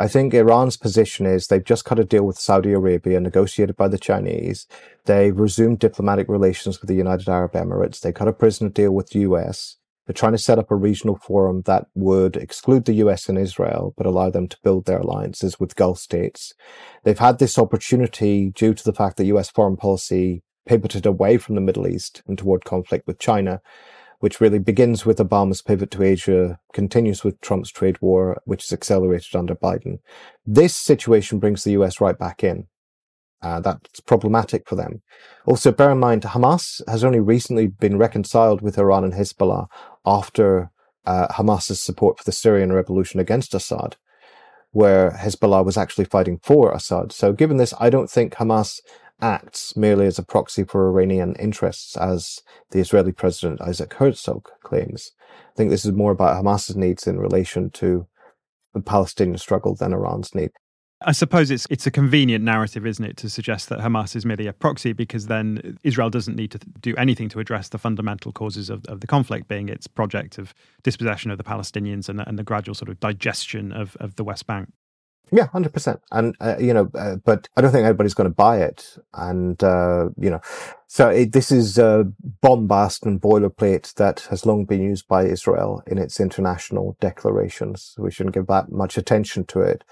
I think Iran's position is they've just cut a deal with Saudi Arabia negotiated by the Chinese. They've resumed diplomatic relations with the United Arab Emirates. They cut a prisoner deal with the US. They're trying to set up a regional forum that would exclude the US and Israel, but allow them to build their alliances with Gulf states. They've had this opportunity due to the fact that US foreign policy pivoted away from the Middle East and toward conflict with China which really begins with Obama's pivot to Asia, continues with Trump's trade war, which is accelerated under Biden. This situation brings the US right back in. Uh, that's problematic for them. Also, bear in mind, Hamas has only recently been reconciled with Iran and Hezbollah after uh, Hamas's support for the Syrian revolution against Assad, where Hezbollah was actually fighting for Assad. So, given this, I don't think Hamas acts merely as a proxy for Iranian interests, as the Israeli President Isaac Herzog claims. I think this is more about Hamas's needs in relation to the Palestinian struggle than Iran's need. I suppose it's it's a convenient narrative, isn't it, to suggest that Hamas is merely a proxy because then Israel doesn't need to do anything to address the fundamental causes of, of the conflict, being its project of dispossession of the Palestinians and, and the gradual sort of digestion of, of the West Bank. Yeah, hundred percent. And uh, you know, uh, but I don't think anybody's going to buy it. And uh, you know, so it, this is uh, bombast and boilerplate that has long been used by Israel in its international declarations. We shouldn't give that much attention to it.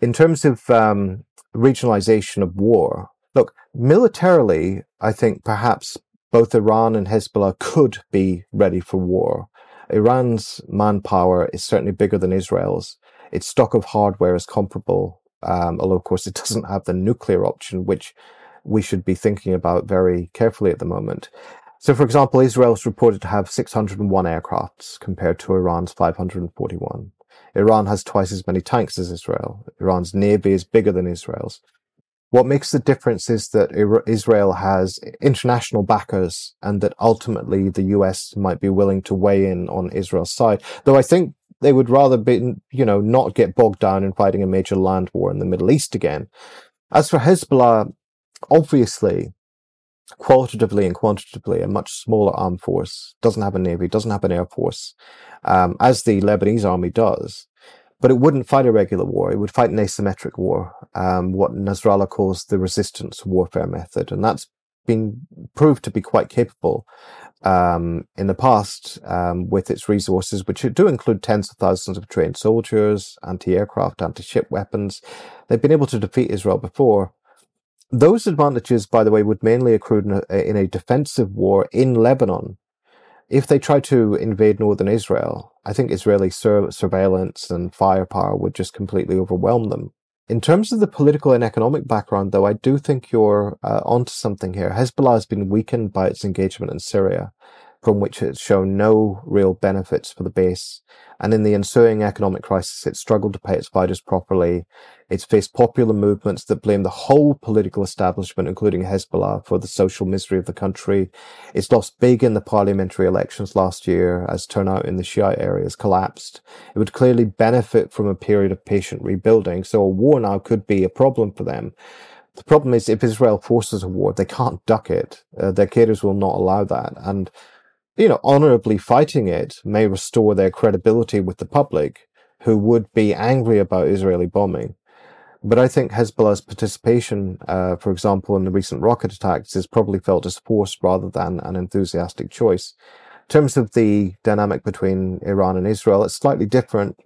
In terms of um, regionalization of war, look militarily, I think perhaps both Iran and Hezbollah could be ready for war. Iran's manpower is certainly bigger than Israel's its stock of hardware is comparable, um, although of course it doesn't have the nuclear option, which we should be thinking about very carefully at the moment. So, for example, Israel is reported to have 601 aircrafts compared to Iran's 541. Iran has twice as many tanks as Israel. Iran's navy is bigger than Israel's. What makes the difference is that Israel has international backers and that ultimately the US might be willing to weigh in on Israel's side. Though I think they would rather be, you know, not get bogged down in fighting a major land war in the Middle East again. As for Hezbollah, obviously, qualitatively and quantitatively, a much smaller armed force, doesn't have a navy, doesn't have an air force, um, as the Lebanese army does. But it wouldn't fight a regular war. It would fight an asymmetric war, um, what Nasrallah calls the resistance warfare method. And that's been proved to be quite capable um, in the past um, with its resources, which do include tens of thousands of trained soldiers, anti aircraft, anti ship weapons. They've been able to defeat Israel before. Those advantages, by the way, would mainly accrue in a, in a defensive war in Lebanon. If they try to invade northern Israel, I think Israeli sur- surveillance and firepower would just completely overwhelm them. In terms of the political and economic background, though, I do think you're uh, onto something here. Hezbollah has been weakened by its engagement in Syria from which it shown no real benefits for the base. And in the ensuing economic crisis, it struggled to pay its fighters properly. It's faced popular movements that blame the whole political establishment, including Hezbollah, for the social misery of the country. It's lost big in the parliamentary elections last year as turnout in the Shiite areas collapsed. It would clearly benefit from a period of patient rebuilding. So a war now could be a problem for them. The problem is if Israel forces a war, they can't duck it. Uh, their cadres will not allow that. And you know, honorably fighting it may restore their credibility with the public who would be angry about Israeli bombing. But I think Hezbollah's participation, uh, for example, in the recent rocket attacks is probably felt as forced rather than an enthusiastic choice. In terms of the dynamic between Iran and Israel, it's slightly different.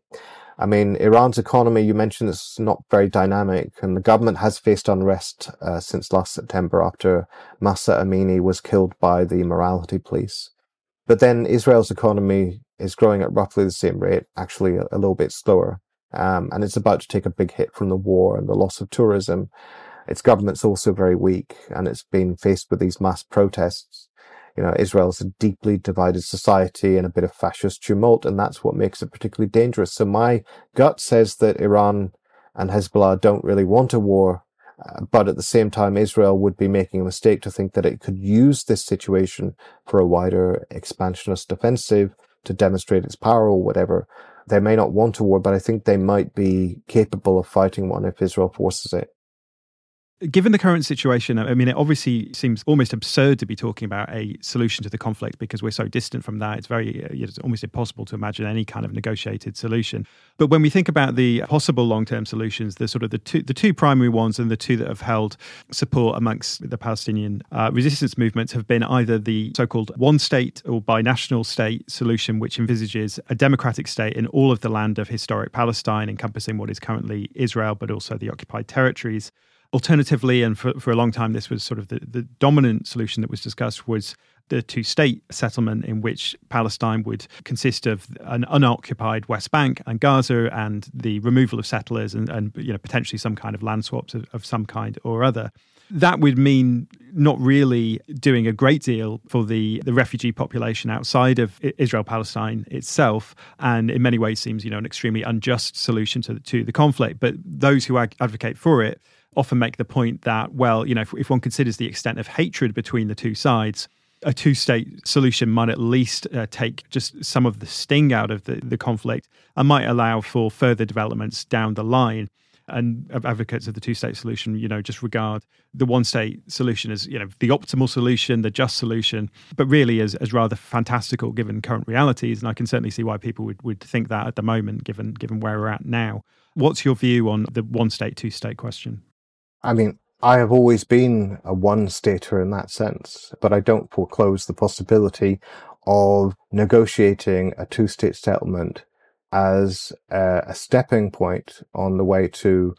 I mean, Iran's economy, you mentioned, is not very dynamic, and the government has faced unrest uh, since last September after Mahsa Amini was killed by the morality police. But then Israel's economy is growing at roughly the same rate, actually a, little bit slower. Um, and it's about to take a big hit from the war and the loss of tourism. Its government's also very weak and it's been faced with these mass protests. You know, Israel's a deeply divided society and a bit of fascist tumult, and that's what makes it particularly dangerous. So my gut says that Iran and Hezbollah don't really want a war but at the same time, Israel would be making a mistake to think that it could use this situation for a wider expansionist offensive to demonstrate its power or whatever. They may not want a war, but I think they might be capable of fighting one if Israel forces it. Given the current situation, I mean, it obviously seems almost absurd to be talking about a solution to the conflict because we're so distant from that. It's very, uh, it's almost impossible to imagine any kind of negotiated solution. But when we think about the possible long-term solutions, the sort of the two, the two primary ones and the two that have held support amongst the Palestinian uh, resistance movements have been either the so-called one-state or binational state solution, which envisages a democratic state in all of the land of historic Palestine, encompassing what is currently Israel, but also the occupied territories Alternatively, and for, for a long time, this was sort of the, the dominant solution that was discussed was the two state settlement in which Palestine would consist of an unoccupied West Bank and Gaza and the removal of settlers and, and you know potentially some kind of land swaps of, of some kind or other. That would mean not really doing a great deal for the, the refugee population outside of Israel Palestine itself, and in many ways seems you know an extremely unjust solution to the, to the conflict. But those who advocate for it often make the point that, well, you know, if, if one considers the extent of hatred between the two sides, a two state solution might at least uh, take just some of the sting out of the, the conflict and might allow for further developments down the line. And advocates of the two state solution, you know, just regard the one state solution as, you know, the optimal solution, the just solution, but really as, as rather fantastical given current realities. And I can certainly see why people would, would think that at the moment, given given where we're at now. What's your view on the one state, two state question? I mean, I have always been a one stater in that sense, but I don't foreclose the possibility of negotiating a two state settlement as a, a, stepping point on the way to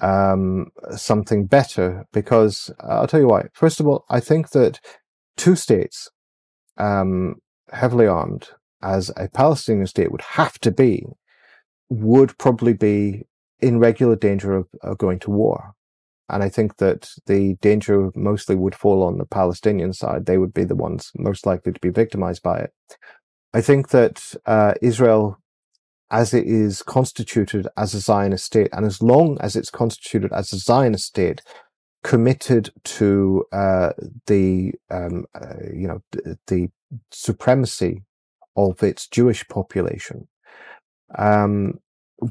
um, something better. Because uh, I'll tell you why. First of all, I think that two states, um, heavily armed, as a Palestinian state would have to be, would probably be in regular danger of, of going to war. And I think that the danger mostly would fall on the Palestinian side. They would be the ones most likely to be victimized by it. I think that uh, Israel, as it is constituted as a Zionist state, and as long as it's constituted as a Zionist state, committed to uh, the um, uh, you know the supremacy of its Jewish population, um,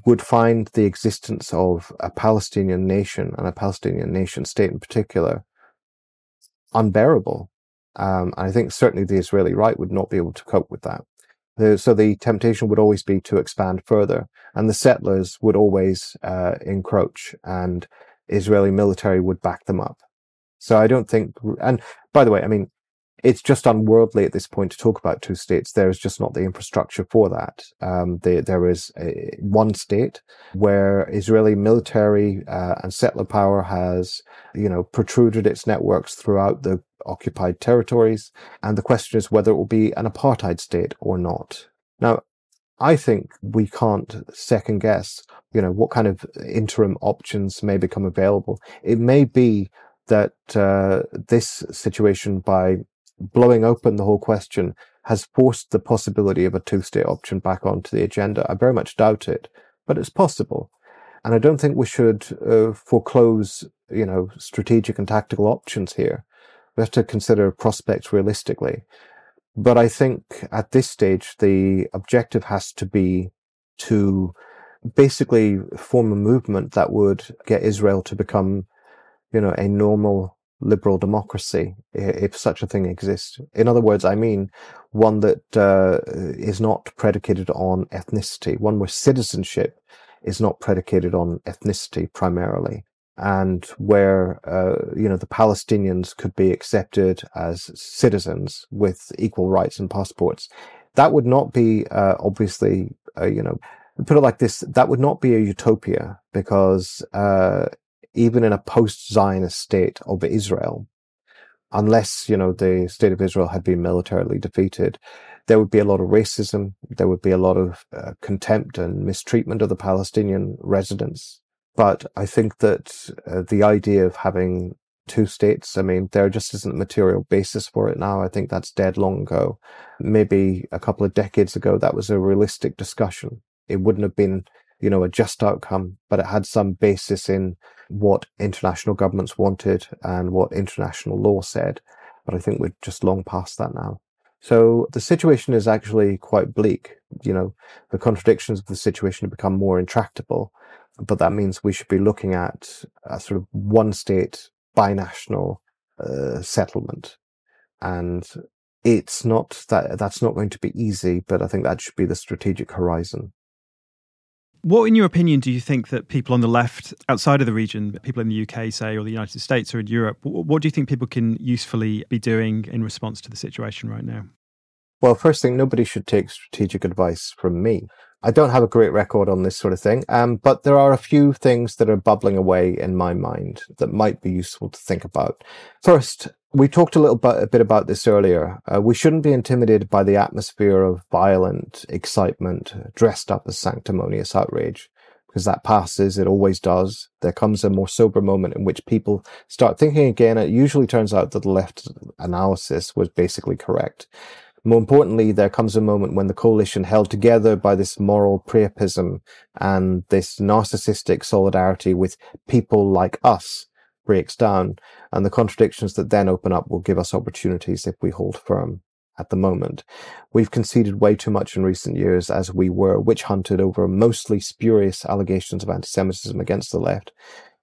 would find the existence of a Palestinian nation and a Palestinian nation state in particular unbearable. Um, and I think certainly the Israeli right would not be able to cope with that. so the temptation would always be to expand further, and the settlers would always uh, encroach, and Israeli military would back them up. So I don't think. And by the way, I mean, it's just unworldly at this point to talk about two states. There is just not the infrastructure for that. Um, the, there is a, one state where Israeli military uh, and settler power has, you know, protruded its networks throughout the occupied territories, and the question is whether it will be an apartheid state or not. Now, I think we can't second guess, you know, what kind of interim options may become available. It may be that uh, this situation, by blowing open the whole question, has forced the possibility of a two-state option back onto the agenda. I very much doubt it, but it's possible. And I don't think we should uh, foreclose, you know, strategic and tactical options here. We have to consider prospects realistically. But I think at this stage, the objective has to be to basically form a movement that would get Israel to become, you know, a normal liberal democracy, if such a thing exists. In other words, I mean one that uh, is not predicated on ethnicity, one where citizenship is not predicated on ethnicity primarily and where uh, you know the Palestinians could be accepted as citizens with equal rights and passports. That would not be uh, obviously uh, you know put it like this that would not be a utopia because uh, even in a post-Zionist state of Israel, unless you know the state of Israel had been militarily defeated, there would be a lot of racism. There would be a lot of uh, contempt and mistreatment of the Palestinian residents but I think that uh, the idea of having two states, I mean, there just isn't a material basis for it now. I think that's dead long ago. Maybe a couple of decades ago, that was a realistic discussion. It wouldn't have been, you know, a just outcome, but it had some basis in what international governments wanted and what international law said. But I think we're just long past that now. So the situation is actually quite bleak. You know, the contradictions of the situation have become more intractable but that means we should be looking at a sort of one state binational uh, settlement and it's not that that's not going to be easy but i think that should be the strategic horizon what in your opinion do you think that people on the left outside of the region people in the uk say or the united states or in europe what do you think people can usefully be doing in response to the situation right now well first thing nobody should take strategic advice from me I don't have a great record on this sort of thing, um, but there are a few things that are bubbling away in my mind that might be useful to think about. First, we talked a little bit, a bit about this earlier. Uh, we shouldn't be intimidated by the atmosphere of violent excitement dressed up as sanctimonious outrage because that passes. It always does. There comes a more sober moment in which people start thinking again. It usually turns out that the left analysis was basically correct. More importantly, there comes a moment when the coalition, held together by this moral priapism and this narcissistic solidarity with people like us, breaks down, and the contradictions that then open up will give us opportunities if we hold firm at the moment. We've conceded way too much in recent years as we were witch hunted over mostly spurious allegations of anti-Semitism against the left.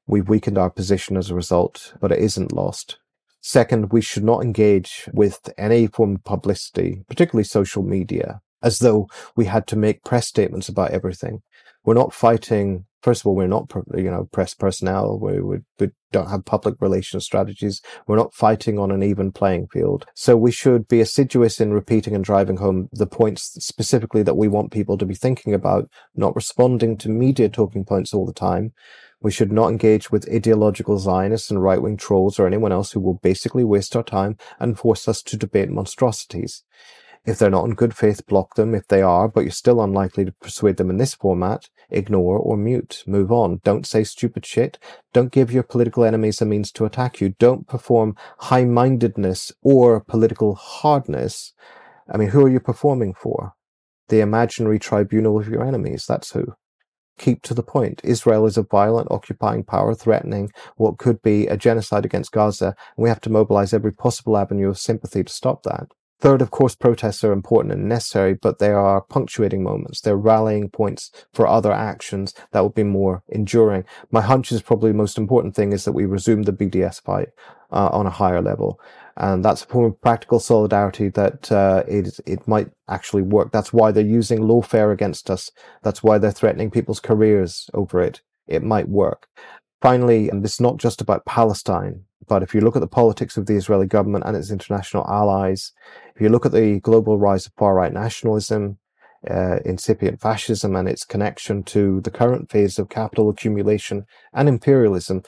We've weakened our position as a result, but it isn't lost. Second, we should not engage with any form of publicity, particularly social media, as though we had to make press statements about everything. We're not fighting. First of all, we're not, you know, press personnel. We, we, we don't have public relations strategies. We're not fighting on an even playing field. So we should be assiduous in repeating and driving home the points specifically that we want people to be thinking about, not responding to media talking points all the time, we should not engage with ideological Zionists and right wing trolls or anyone else who will basically waste our time and force us to debate monstrosities. If they're not in good faith, block them. If they are, but you're still unlikely to persuade them in this format, ignore or mute. Move on. Don't say stupid shit. Don't give your political enemies a means to attack you. Don't perform high mindedness or political hardness. I mean, who are you performing for? The imaginary tribunal of your enemies. That's who keep to the point. Israel is a violent occupying power threatening what could be a genocide against Gaza, and we have to mobilize every possible avenue of sympathy to stop that. Third, of course, protests are important and necessary, but they are punctuating moments. They're rallying points for other actions that will be more enduring. My hunch is probably the most important thing is that we resume the BDS fight uh, on a higher level and that's a form of practical solidarity that uh, it it might actually work. That's why they're using lawfare against us. That's why they're threatening people's careers over it. It might work. Finally, and this is not just about Palestine. But if you look at the politics of the Israeli government and its international allies, if you look at the global rise of far right nationalism, uh, incipient fascism and its connection to the current phase of capital accumulation and imperialism,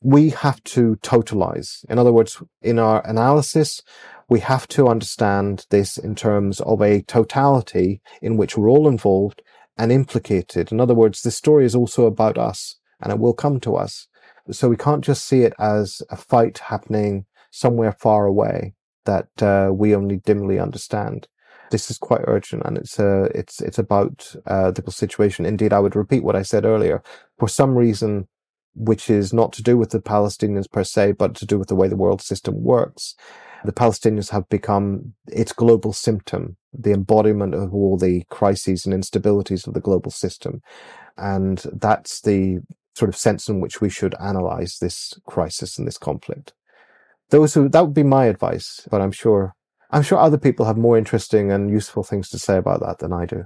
we have to totalize. In other words, in our analysis, we have to understand this in terms of a totality in which we're all involved and implicated. In other words, this story is also about us and it will come to us. So we can't just see it as a fight happening somewhere far away that uh, we only dimly understand. This is quite urgent, and it's uh, it's it's about uh, the situation. Indeed, I would repeat what I said earlier. For some reason, which is not to do with the Palestinians per se, but to do with the way the world system works, the Palestinians have become its global symptom, the embodiment of all the crises and instabilities of the global system. And that's the sort of sense in which we should analyze this crisis and this conflict. Those who, that would be my advice, but I'm sure, I'm sure other people have more interesting and useful things to say about that than I do.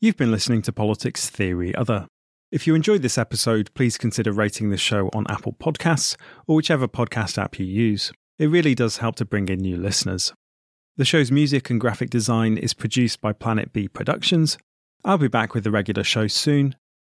You've been listening to Politics Theory Other. If you enjoyed this episode, please consider rating the show on Apple Podcasts or whichever podcast app you use. It really does help to bring in new listeners. The show's music and graphic design is produced by Planet B Productions. I'll be back with the regular show soon.